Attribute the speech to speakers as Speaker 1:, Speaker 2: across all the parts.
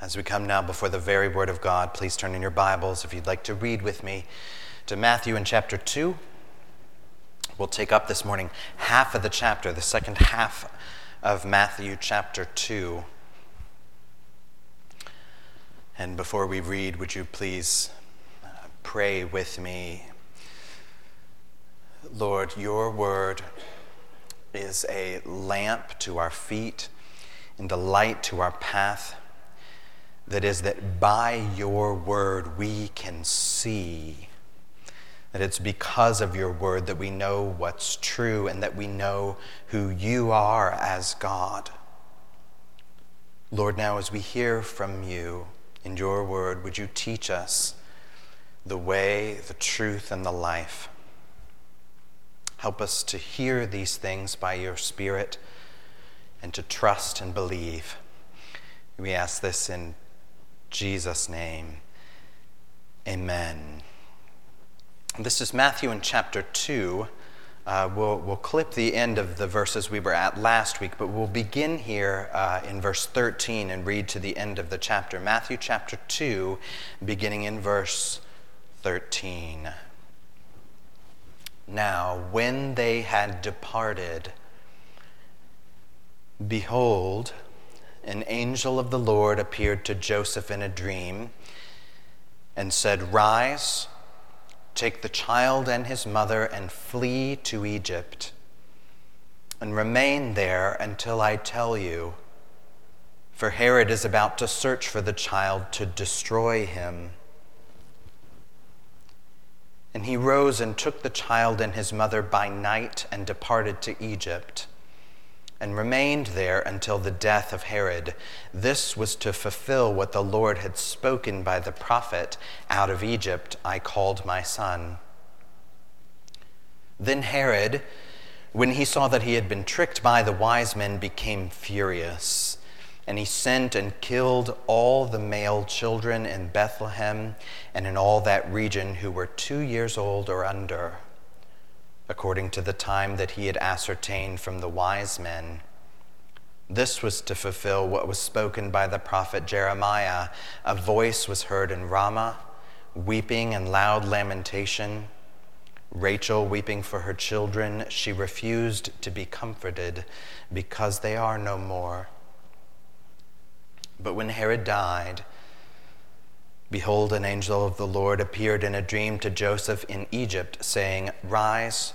Speaker 1: As we come now before the very Word of God, please turn in your Bibles, if you'd like to read with me, to Matthew in chapter 2. We'll take up this morning half of the chapter, the second half of Matthew chapter 2. And before we read, would you please uh, pray with me? Lord, your word is a lamp to our feet and a light to our path that is, that by your word we can see. That it's because of your word that we know what's true and that we know who you are as God. Lord, now as we hear from you in your word, would you teach us the way, the truth, and the life? Help us to hear these things by your Spirit and to trust and believe. We ask this in Jesus' name. Amen. This is Matthew in chapter 2. Uh, we'll, we'll clip the end of the verses we were at last week, but we'll begin here uh, in verse 13 and read to the end of the chapter. Matthew chapter 2, beginning in verse 13. Now, when they had departed, behold, an angel of the Lord appeared to Joseph in a dream and said, Rise, take the child and his mother, and flee to Egypt, and remain there until I tell you. For Herod is about to search for the child to destroy him. And he rose and took the child and his mother by night and departed to Egypt and remained there until the death of Herod. This was to fulfill what the Lord had spoken by the prophet Out of Egypt I called my son. Then Herod, when he saw that he had been tricked by the wise men, became furious. And he sent and killed all the male children in Bethlehem and in all that region who were two years old or under according to the time that he had ascertained from the wise men. This was to fulfill what was spoken by the prophet Jeremiah. A voice was heard in Ramah, weeping and loud lamentation. Rachel weeping for her children, she refused to be comforted because they are no more. But when Herod died, behold, an angel of the Lord appeared in a dream to Joseph in Egypt, saying, Rise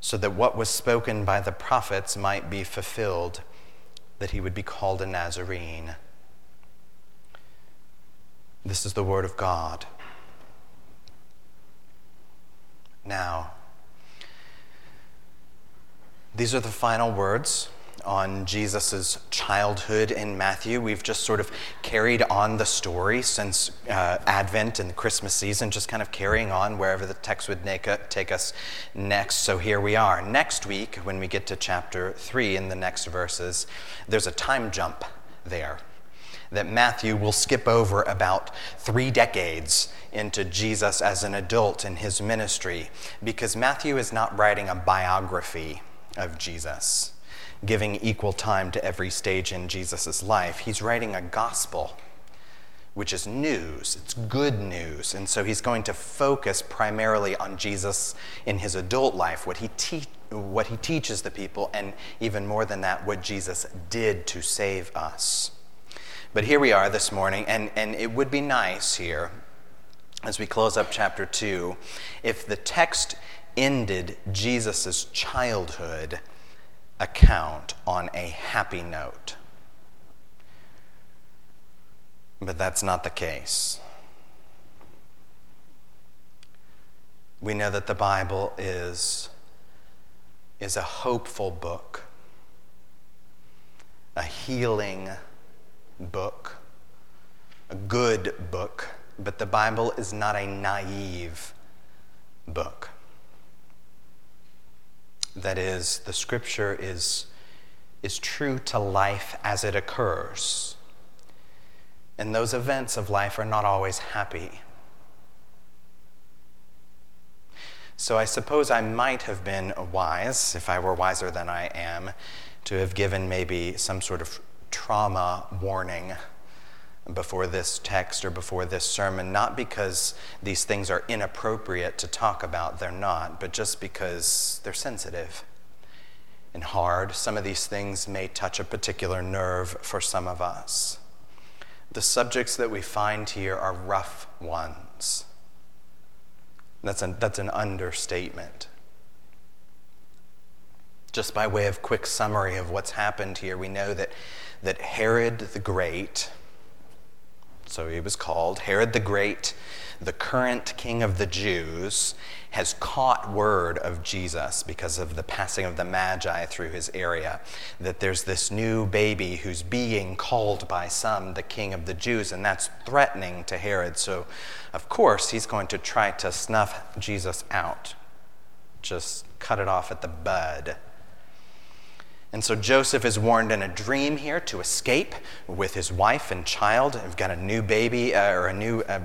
Speaker 1: so that what was spoken by the prophets might be fulfilled, that he would be called a Nazarene. This is the word of God. Now, these are the final words on Jesus' childhood in Matthew. We've just sort of carried on the story since uh, Advent and the Christmas season, just kind of carrying on wherever the text would take us next. So here we are. Next week, when we get to chapter 3 in the next verses, there's a time jump there that Matthew will skip over about three decades into Jesus as an adult in his ministry because Matthew is not writing a biography of Jesus giving equal time to every stage in Jesus' life. He's writing a gospel, which is news, it's good news. And so he's going to focus primarily on Jesus in his adult life, what he, te- what he teaches the people, and even more than that, what Jesus did to save us. But here we are this morning, and, and it would be nice here, as we close up chapter 2, if the text ended Jesus' childhood account on a happy note. But that's not the case. We know that the Bible is, is a hopeful book, a healing book, a good book but the Bible is not a naive book. That is, the scripture is, is true to life as it occurs. And those events of life are not always happy. So I suppose I might have been wise, if I were wiser than I am, to have given maybe some sort of trauma warning before this text or before this sermon, not because these things are inappropriate to talk about, they're not, but just because they're sensitive and hard. Some of these things may touch a particular nerve for some of us. The subjects that we find here are rough ones. That's an, that's an understatement. Just by way of quick summary of what's happened here, we know that, that Herod the Great, so he was called, Herod the Great, the current king of the Jews, has caught word of Jesus because of the passing of the Magi through his area, that there's this new baby who's being called by some the king of the Jews, and that's threatening to Herod. So, of course, he's going to try to snuff Jesus out, just cut it off at the bud. And so Joseph is warned in a dream here to escape with his wife and child. We've got a new baby, uh, or a new uh,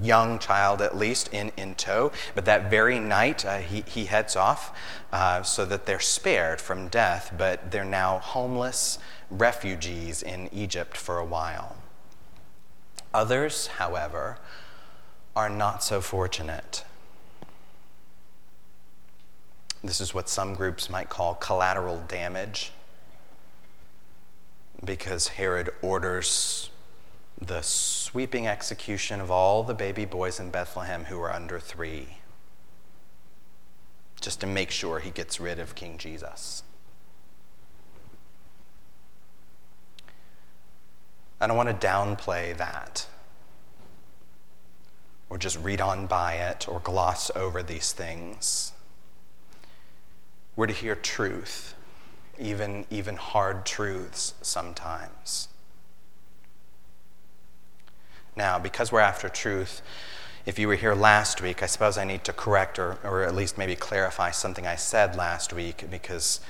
Speaker 1: young child at least, in, in tow. But that very night, uh, he, he heads off uh, so that they're spared from death, but they're now homeless refugees in Egypt for a while. Others, however, are not so fortunate. This is what some groups might call collateral damage because Herod orders the sweeping execution of all the baby boys in Bethlehem who are under three, just to make sure he gets rid of King Jesus. I don't want to downplay that or just read on by it or gloss over these things. We're to hear truth, even, even hard truths sometimes. Now, because we're after truth, if you were here last week, I suppose I need to correct or, or at least maybe clarify something I said last week because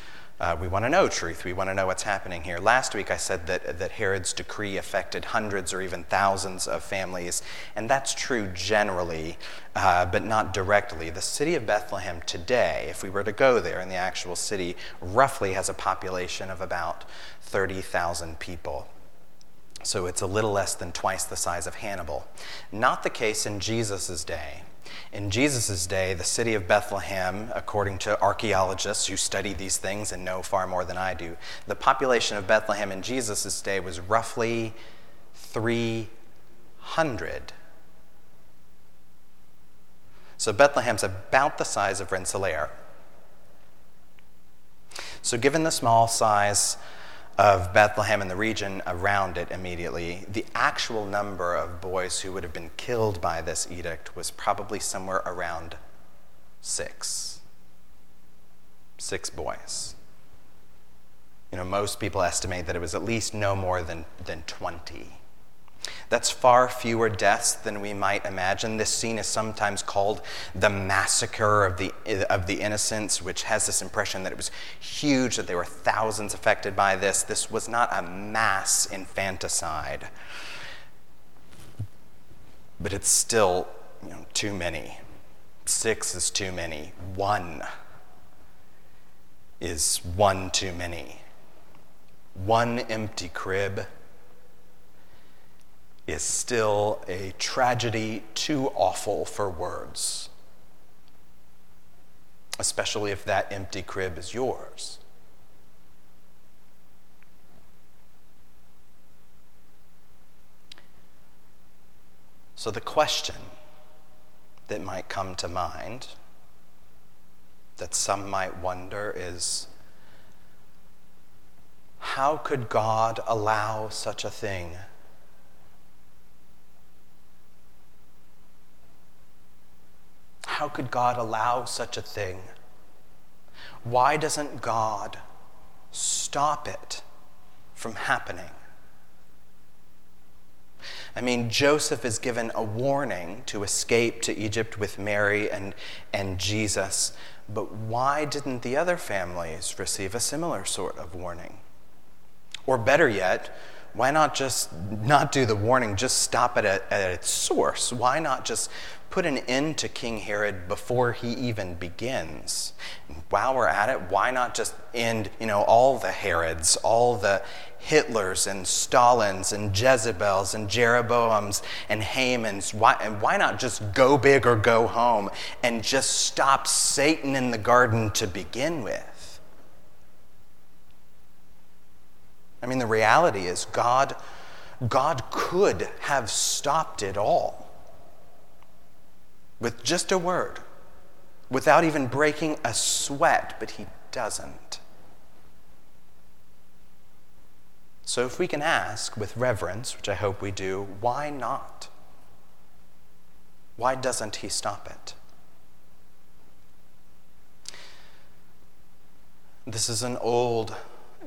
Speaker 1: uh, we want to know truth. We want to know what's happening here. Last week I said that, that Herod's decree affected hundreds or even thousands of families, and that's true generally, uh, but not directly. The city of Bethlehem today, if we were to go there in the actual city, roughly has a population of about 30,000 people. So it's a little less than twice the size of Hannibal. Not the case in Jesus' day. In Jesus' day, the city of Bethlehem, according to archaeologists who study these things and know far more than I do, the population of Bethlehem in Jesus' day was roughly 300. So Bethlehem's about the size of Rensselaer. So, given the small size of Bethlehem and the region around it immediately, the actual number of boys who would have been killed by this edict was probably somewhere around six. Six boys. You know, most people estimate that it was at least no more than, than 20. That's far fewer deaths than we might imagine. This scene is sometimes called the massacre of the, of the innocents, which has this impression that it was huge, that there were thousands affected by this. This was not a mass infanticide, but it's still you know, too many. Six is too many. One is one too many. One empty crib is still a tragedy too awful for words, especially if that empty crib is yours. So, the question that might come to mind, that some might wonder, is how could God allow such a thing How could God allow such a thing? Why doesn't God stop it from happening? I mean, Joseph is given a warning to escape to Egypt with Mary and, and Jesus, but why didn't the other families receive a similar sort of warning? Or better yet, why not just not do the warning, just stop it at, at its source? Why not just put an end to King Herod before he even begins? While we're at it, why not just end, you know, all the Herods, all the Hitlers and Stalins and Jezebels and Jeroboams and Hamans? Why, and why not just go big or go home and just stop Satan in the garden to begin with? I mean, the reality is God, God could have stopped it all with just a word, without even breaking a sweat, but he doesn't. So, if we can ask with reverence, which I hope we do, why not? Why doesn't he stop it? This is an old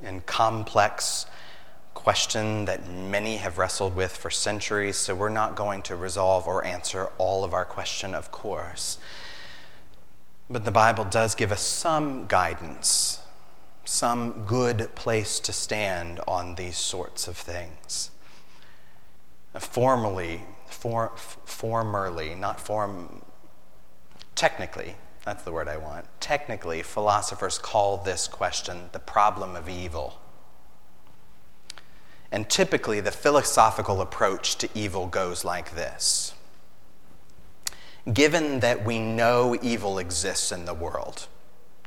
Speaker 1: and complex question that many have wrestled with for centuries, so we're not going to resolve or answer all of our question, of course. But the Bible does give us some guidance, some good place to stand on these sorts of things. Formally, for, formerly, not form, technically, that's the word I want. Technically, philosophers call this question the problem of evil. And typically, the philosophical approach to evil goes like this Given that we know evil exists in the world,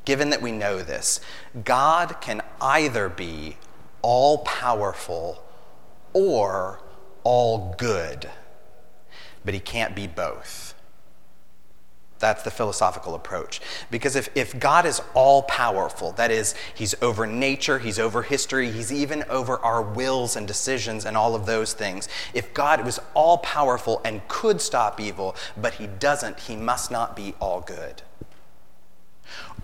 Speaker 1: given that we know this, God can either be all powerful or all good, but he can't be both. That's the philosophical approach. Because if, if God is all powerful, that is, He's over nature, He's over history, He's even over our wills and decisions and all of those things. If God was all powerful and could stop evil, but He doesn't, He must not be all good.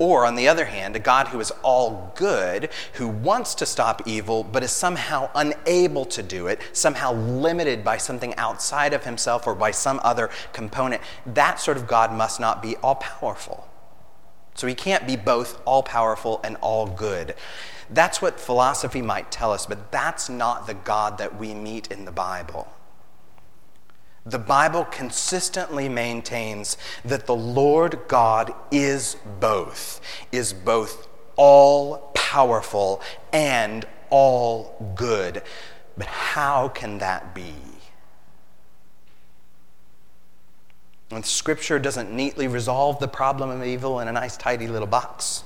Speaker 1: Or, on the other hand, a God who is all good, who wants to stop evil, but is somehow unable to do it, somehow limited by something outside of himself or by some other component, that sort of God must not be all powerful. So he can't be both all powerful and all good. That's what philosophy might tell us, but that's not the God that we meet in the Bible. The Bible consistently maintains that the Lord God is both, is both all powerful and all good. But how can that be? And Scripture doesn't neatly resolve the problem of evil in a nice, tidy little box.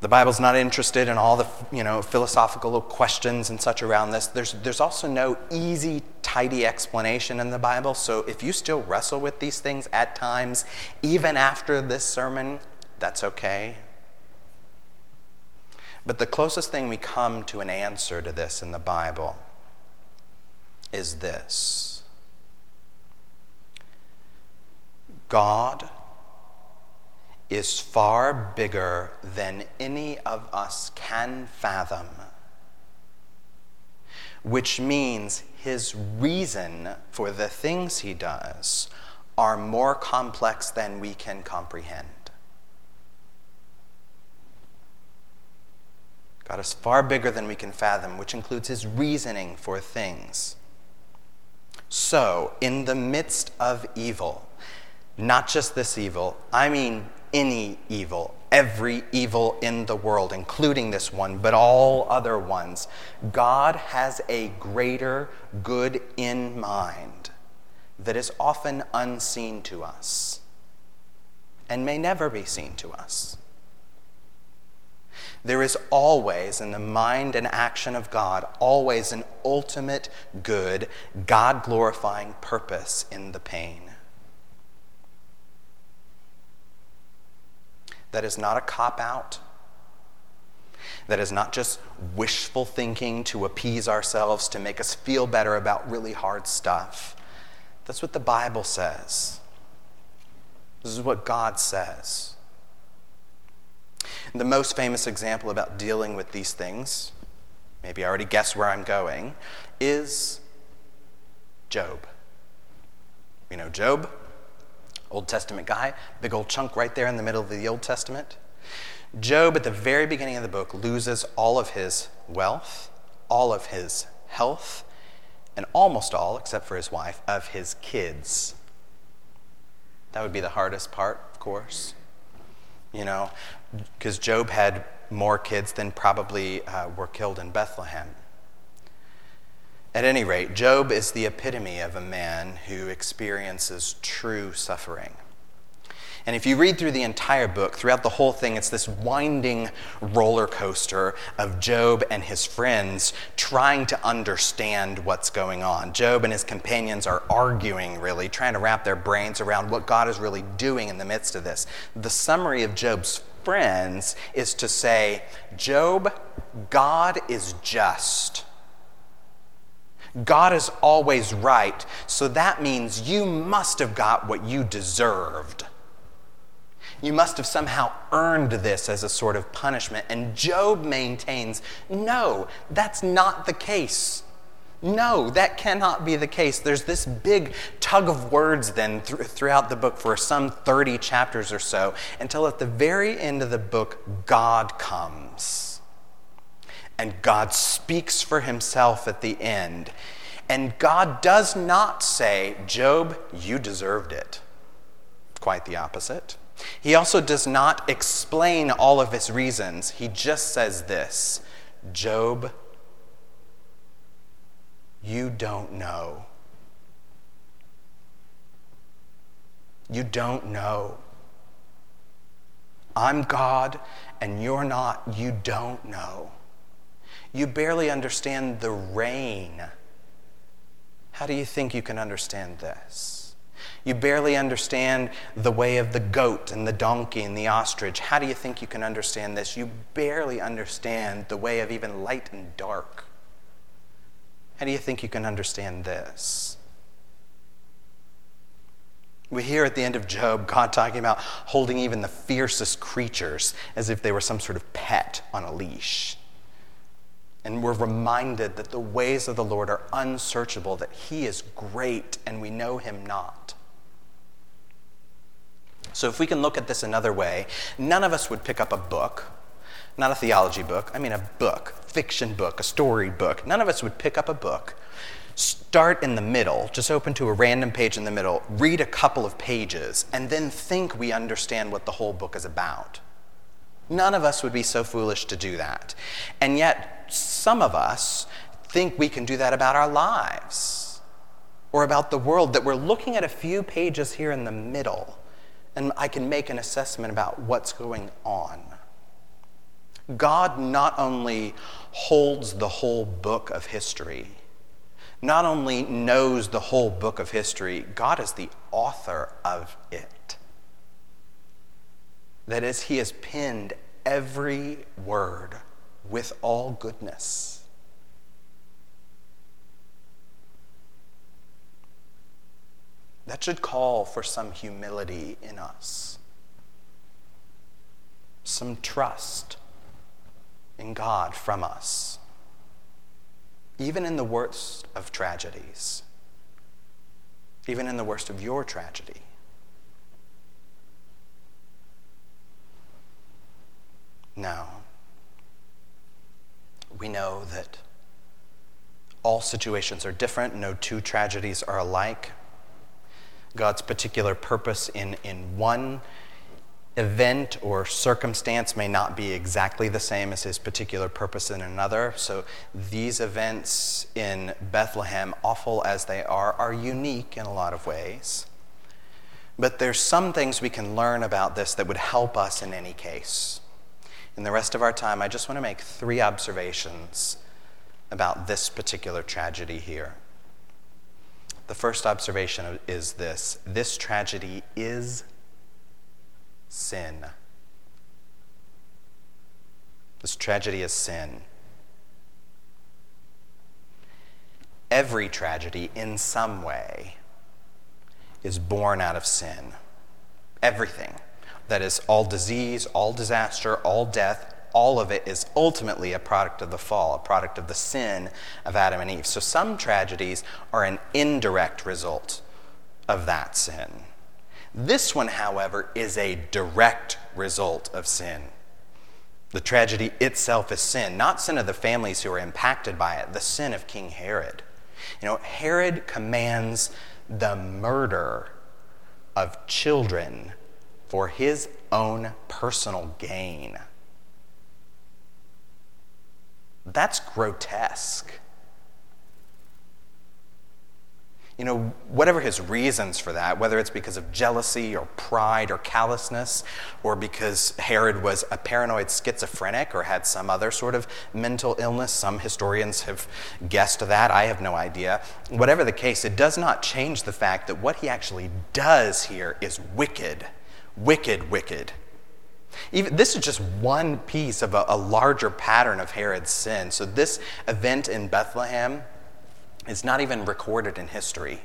Speaker 1: The Bible's not interested in all the you know, philosophical questions and such around this. There's, there's also no easy, tidy explanation in the Bible. So if you still wrestle with these things at times, even after this sermon, that's okay. But the closest thing we come to an answer to this in the Bible is this God is far bigger than any of us can fathom, which means his reason for the things he does are more complex than we can comprehend. God is far bigger than we can fathom, which includes his reasoning for things. So, in the midst of evil, not just this evil, I mean any evil, every evil in the world, including this one, but all other ones. God has a greater good in mind that is often unseen to us and may never be seen to us. There is always, in the mind and action of God, always an ultimate good, God glorifying purpose in the pain. That is not a cop out, that is not just wishful thinking to appease ourselves, to make us feel better about really hard stuff. That's what the Bible says. This is what God says. The most famous example about dealing with these things, maybe I already guess where I'm going, is Job. You know Job? Old Testament guy, big old chunk right there in the middle of the Old Testament. Job, at the very beginning of the book, loses all of his wealth, all of his health, and almost all, except for his wife, of his kids. That would be the hardest part, of course. You know, because Job had more kids than probably uh, were killed in Bethlehem. At any rate, Job is the epitome of a man who experiences true suffering. And if you read through the entire book, throughout the whole thing, it's this winding roller coaster of Job and his friends trying to understand what's going on. Job and his companions are arguing, really, trying to wrap their brains around what God is really doing in the midst of this. The summary of Job's friends is to say, Job, God is just. God is always right, so that means you must have got what you deserved. You must have somehow earned this as a sort of punishment. And Job maintains no, that's not the case. No, that cannot be the case. There's this big tug of words then th- throughout the book for some 30 chapters or so, until at the very end of the book, God comes. And God speaks for himself at the end. And God does not say, Job, you deserved it. Quite the opposite. He also does not explain all of his reasons. He just says this Job, you don't know. You don't know. I'm God and you're not. You don't know. You barely understand the rain. How do you think you can understand this? You barely understand the way of the goat and the donkey and the ostrich. How do you think you can understand this? You barely understand the way of even light and dark. How do you think you can understand this? We hear at the end of Job God talking about holding even the fiercest creatures as if they were some sort of pet on a leash. And we're reminded that the ways of the Lord are unsearchable, that He is great and we know Him not. So, if we can look at this another way, none of us would pick up a book, not a theology book, I mean a book, fiction book, a story book. None of us would pick up a book, start in the middle, just open to a random page in the middle, read a couple of pages, and then think we understand what the whole book is about. None of us would be so foolish to do that. And yet, some of us think we can do that about our lives or about the world, that we're looking at a few pages here in the middle and I can make an assessment about what's going on. God not only holds the whole book of history, not only knows the whole book of history, God is the author of it. That is, He has penned every word with all goodness. That should call for some humility in us, some trust in God from us, even in the worst of tragedies, even in the worst of your tragedy. Now, we know that all situations are different, no two tragedies are alike. God's particular purpose in, in one event or circumstance may not be exactly the same as his particular purpose in another. So these events in Bethlehem, awful as they are, are unique in a lot of ways. But there's some things we can learn about this that would help us in any case. In the rest of our time, I just want to make three observations about this particular tragedy here. The first observation is this this tragedy is sin. This tragedy is sin. Every tragedy, in some way, is born out of sin. Everything. That is, all disease, all disaster, all death, all of it is ultimately a product of the fall, a product of the sin of Adam and Eve. So some tragedies are an indirect result of that sin. This one, however, is a direct result of sin. The tragedy itself is sin, not sin of the families who are impacted by it, the sin of King Herod. You know, Herod commands the murder of children for his own personal gain. That's grotesque. You know, whatever his reasons for that, whether it's because of jealousy or pride or callousness, or because Herod was a paranoid schizophrenic or had some other sort of mental illness, some historians have guessed that. I have no idea. Whatever the case, it does not change the fact that what he actually does here is wicked, wicked, wicked. Even, this is just one piece of a, a larger pattern of Herod's sin. So, this event in Bethlehem is not even recorded in history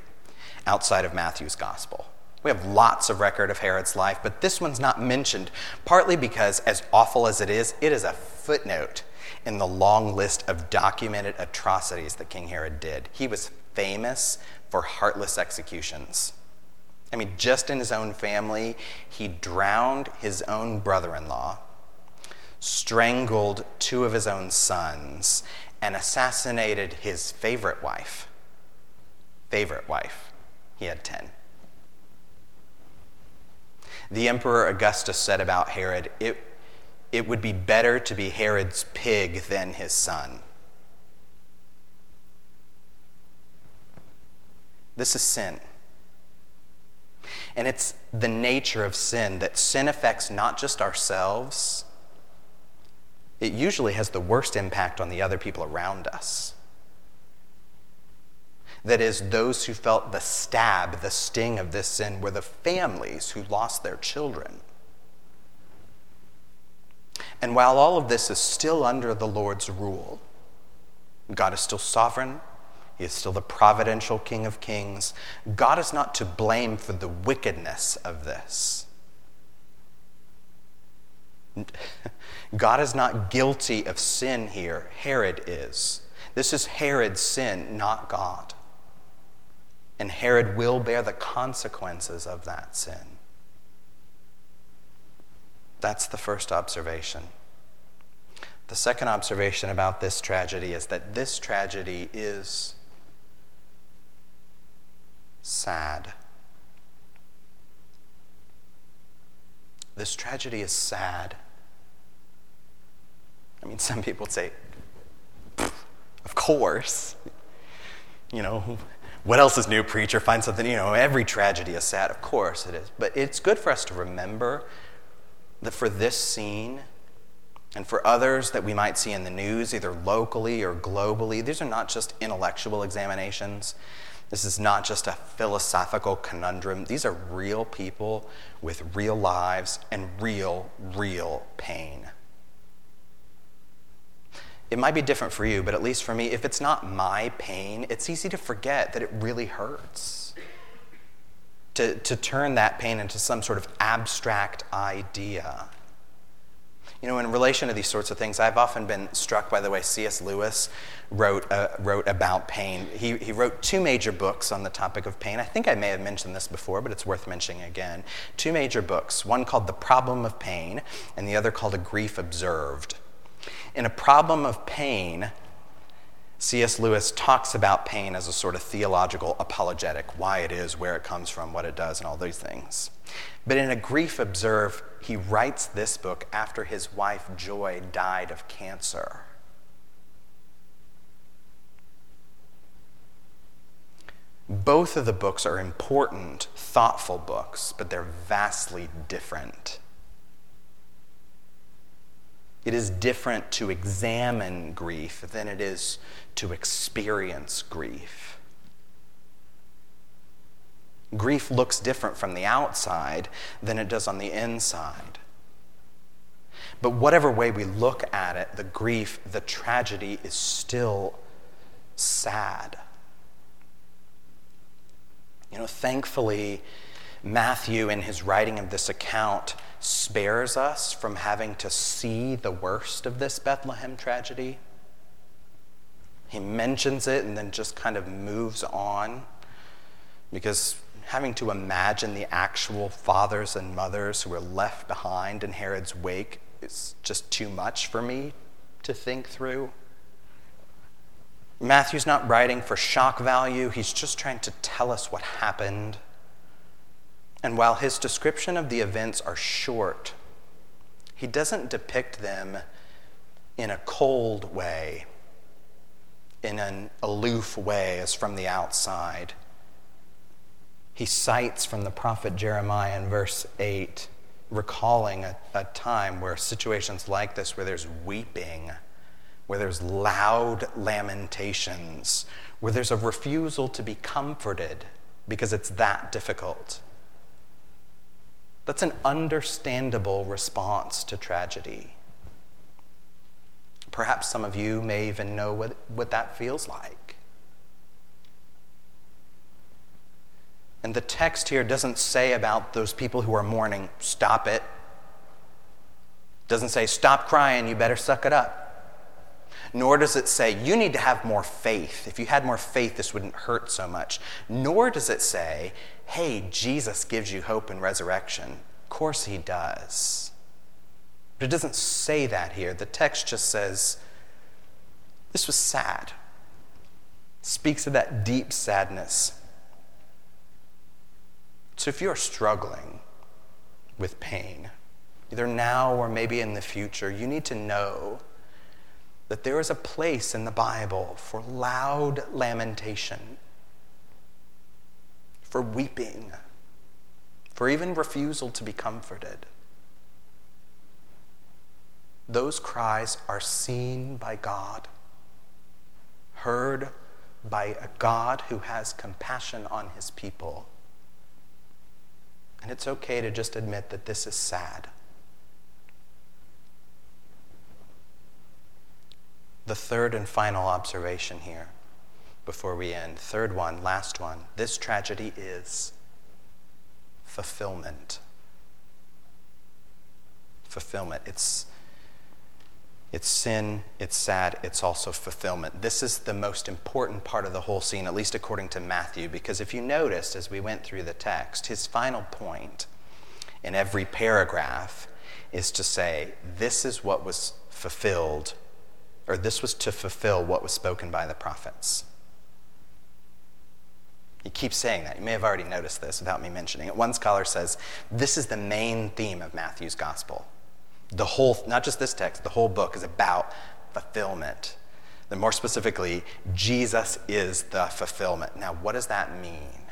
Speaker 1: outside of Matthew's gospel. We have lots of record of Herod's life, but this one's not mentioned, partly because, as awful as it is, it is a footnote in the long list of documented atrocities that King Herod did. He was famous for heartless executions. I mean, just in his own family, he drowned his own brother in law, strangled two of his own sons, and assassinated his favorite wife. Favorite wife. He had 10. The Emperor Augustus said about Herod, it, it would be better to be Herod's pig than his son. This is sin. And it's the nature of sin that sin affects not just ourselves, it usually has the worst impact on the other people around us. That is, those who felt the stab, the sting of this sin were the families who lost their children. And while all of this is still under the Lord's rule, God is still sovereign, He is still the providential King of kings. God is not to blame for the wickedness of this. God is not guilty of sin here. Herod is. This is Herod's sin, not God. And Herod will bear the consequences of that sin. That's the first observation. The second observation about this tragedy is that this tragedy is sad. This tragedy is sad. I mean, some people would say, of course. You know, what else is new, preacher? Find something, you know, every tragedy is sad. Of course it is. But it's good for us to remember that for this scene and for others that we might see in the news, either locally or globally, these are not just intellectual examinations. This is not just a philosophical conundrum. These are real people with real lives and real, real pain. It might be different for you, but at least for me, if it's not my pain, it's easy to forget that it really hurts. To, to turn that pain into some sort of abstract idea. You know, in relation to these sorts of things, I've often been struck by the way C.S. Lewis wrote, uh, wrote about pain. He, he wrote two major books on the topic of pain. I think I may have mentioned this before, but it's worth mentioning again. Two major books, one called The Problem of Pain, and the other called A Grief Observed. In A Problem of Pain, C.S. Lewis talks about pain as a sort of theological apologetic, why it is, where it comes from, what it does, and all these things. But in A Grief Observe, he writes this book after his wife Joy died of cancer. Both of the books are important, thoughtful books, but they're vastly different. It is different to examine grief than it is to experience grief. Grief looks different from the outside than it does on the inside. But whatever way we look at it, the grief, the tragedy is still sad. You know, thankfully, Matthew, in his writing of this account, spares us from having to see the worst of this Bethlehem tragedy. He mentions it and then just kind of moves on because having to imagine the actual fathers and mothers who were left behind in Herod's wake is just too much for me to think through. Matthew's not writing for shock value, he's just trying to tell us what happened. And while his description of the events are short, he doesn't depict them in a cold way, in an aloof way, as from the outside. He cites from the prophet Jeremiah in verse 8, recalling a, a time where situations like this, where there's weeping, where there's loud lamentations, where there's a refusal to be comforted because it's that difficult. That's an understandable response to tragedy. Perhaps some of you may even know what, what that feels like. And the text here doesn't say about those people who are mourning, stop it. Doesn't say, stop crying, you better suck it up nor does it say, you need to have more faith. If you had more faith, this wouldn't hurt so much. Nor does it say, hey, Jesus gives you hope and resurrection. Of course, he does. But it doesn't say that here. The text just says, this was sad. Speaks of that deep sadness. So if you're struggling with pain, either now or maybe in the future, you need to know that there is a place in the Bible for loud lamentation, for weeping, for even refusal to be comforted. Those cries are seen by God, heard by a God who has compassion on his people. And it's okay to just admit that this is sad. The third and final observation here before we end. Third one, last one. This tragedy is fulfillment. Fulfillment. It's, it's sin, it's sad, it's also fulfillment. This is the most important part of the whole scene, at least according to Matthew, because if you noticed as we went through the text, his final point in every paragraph is to say, This is what was fulfilled or this was to fulfill what was spoken by the prophets. He keeps saying that. You may have already noticed this without me mentioning it. One scholar says this is the main theme of Matthew's gospel. The whole, not just this text, the whole book is about fulfillment. Then, more specifically, Jesus is the fulfillment. Now, what does that mean?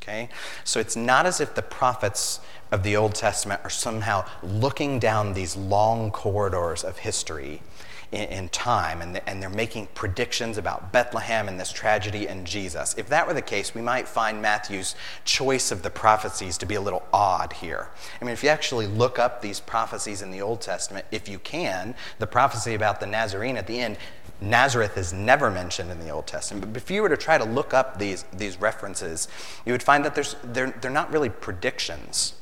Speaker 1: Okay? So it's not as if the prophets of the Old Testament are somehow looking down these long corridors of history in, in time, and, and they're making predictions about Bethlehem and this tragedy and Jesus. If that were the case, we might find Matthew's choice of the prophecies to be a little odd here. I mean, if you actually look up these prophecies in the Old Testament, if you can, the prophecy about the Nazarene at the end, Nazareth is never mentioned in the Old Testament. But if you were to try to look up these, these references, you would find that there's, they're, they're not really predictions.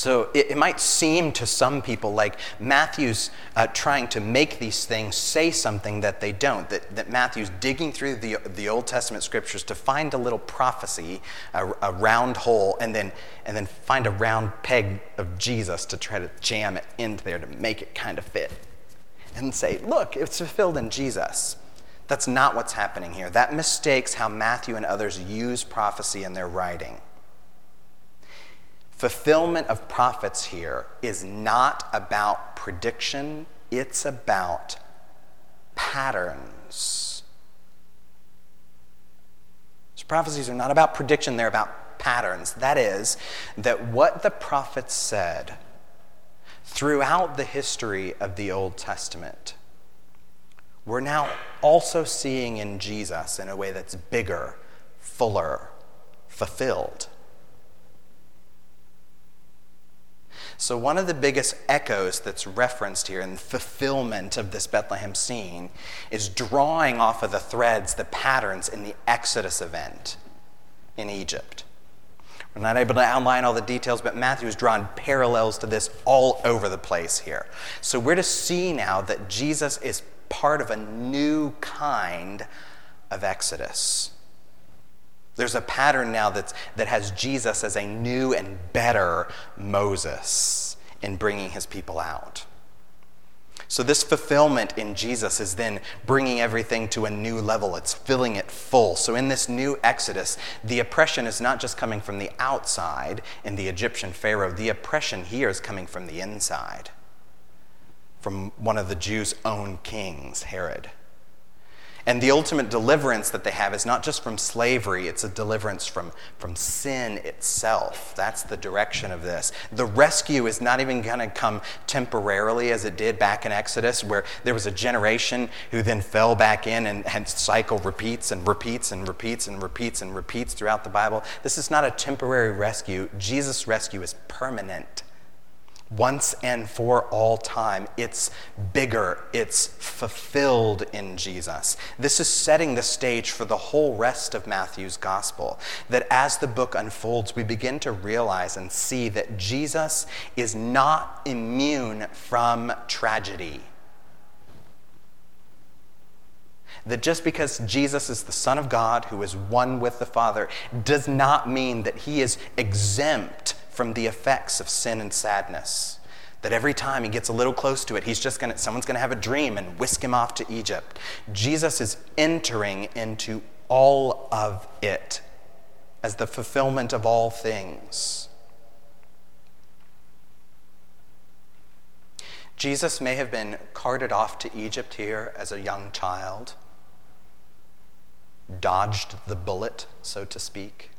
Speaker 1: So it, it, might seem to some people like Matthew's uh, trying to make these things say something that they don't, that, that Matthew's digging through the, the Old Testament scriptures to find a little prophecy, a, a round hole, and then, and then find a round peg of Jesus to try to jam it into there to make it kind of fit. And say, look, it's fulfilled in Jesus. That's not what's happening here. That mistakes how Matthew and others use prophecy in their writing fulfillment of prophets here is not about prediction, it's about patterns. So prophecies are not about prediction, they're about patterns. That is, that what the prophets said throughout the history of the Old Testament, we're now also seeing in Jesus in a way that's bigger, fuller, fulfilled. So, one of the biggest echoes that's referenced here in the fulfillment of this Bethlehem scene is drawing off of the threads, the patterns in the Exodus event in Egypt. We're not able to outline all the details, but Matthew has drawn parallels to this all over the place here. So we're to see now that Jesus is part of a new kind of Exodus. There's a pattern now that's, that has Jesus as a new and better Moses in bringing his people out. So, this fulfillment in Jesus is then bringing everything to a new level. It's filling it full. So, in this new Exodus, the oppression is not just coming from the outside in the Egyptian Pharaoh, the oppression here is coming from the inside, from one of the Jews' own kings, Herod. And the ultimate deliverance that they have is not just from slavery, it's a deliverance from, from sin itself. That's the direction of this. The rescue is not even going to come temporarily as it did back in Exodus, where there was a generation who then fell back in and, and cycle repeats and repeats and repeats and repeats and repeats throughout the Bible. This is not a temporary rescue. Jesus' rescue is permanent once and for all time. It's bigger, it's fulfilled in Jesus. This is setting the stage for the whole rest of Matthew's gospel. That as the book unfolds, we begin to realize and see that Jesus is not immune from tragedy. That just because Jesus is the Son of God who is one with the Father does not mean that he is exempt from the effects of sin and sadness. That every time he gets a little close to it, he's just gonna, someone's going to have a dream and whisk him off to Egypt. Jesus is entering into all of it as the fulfillment of all things. Jesus may have been carted off to Egypt here as a young child, dodged the bullet, so to speak.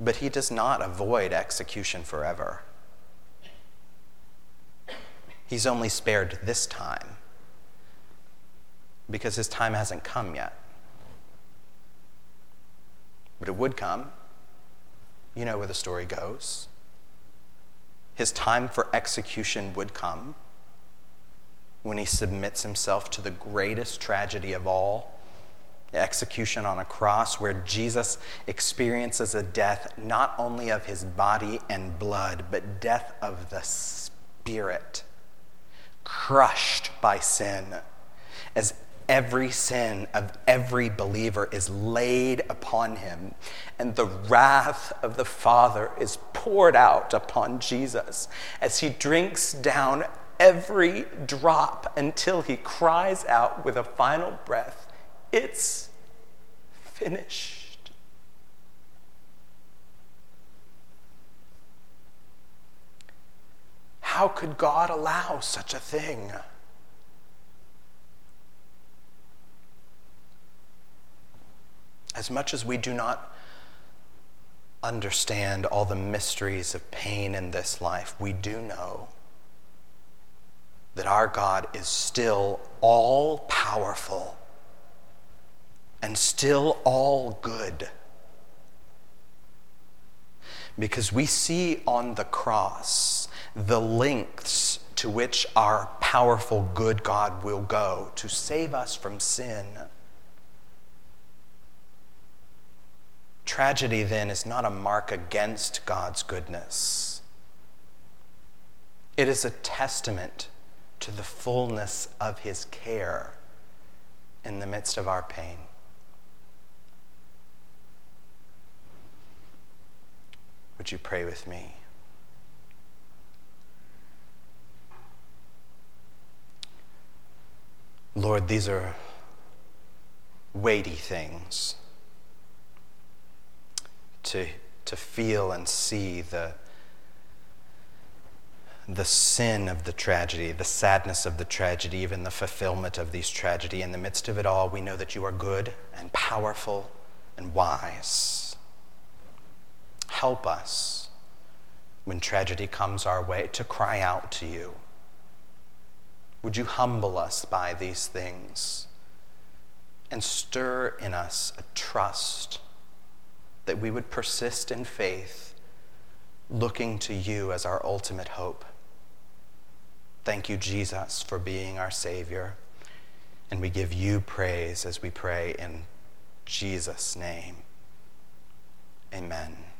Speaker 1: But he does not avoid execution forever. He's only spared this time because his time hasn't come yet. But it would come. You know where the story goes. His time for execution would come when he submits himself to the greatest tragedy of all execution on a cross, where Jesus experiences a death not only of his body and blood, but death of the spirit, crushed by sin, as every sin of every believer is laid upon him, and the wrath of the Father is poured out upon Jesus as he drinks down every drop until he cries out with a final breath it's finished. How could God allow such a thing? As much as we do not understand all the mysteries of pain in this life, we do know that our God is still all powerful and still all good. Because we see on the cross the lengths to which our powerful, good God will go to save us from sin. Tragedy, then, is not a mark against God's goodness. It is a testament to the fullness of His care in the midst of our pain. Would you pray with me? Lord, these are weighty things to, to feel and see the, the sin of the tragedy, the sadness of the tragedy, even the fulfillment of these tragedy. In the midst of it all, we know that you are good and powerful and wise. Help us when tragedy comes our way to cry out to you. Would you humble us by these things and stir in us a trust that we would persist in faith, looking to you as our ultimate hope? Thank you, Jesus, for being our Savior. And we give you praise as we pray in Jesus' name. Amen.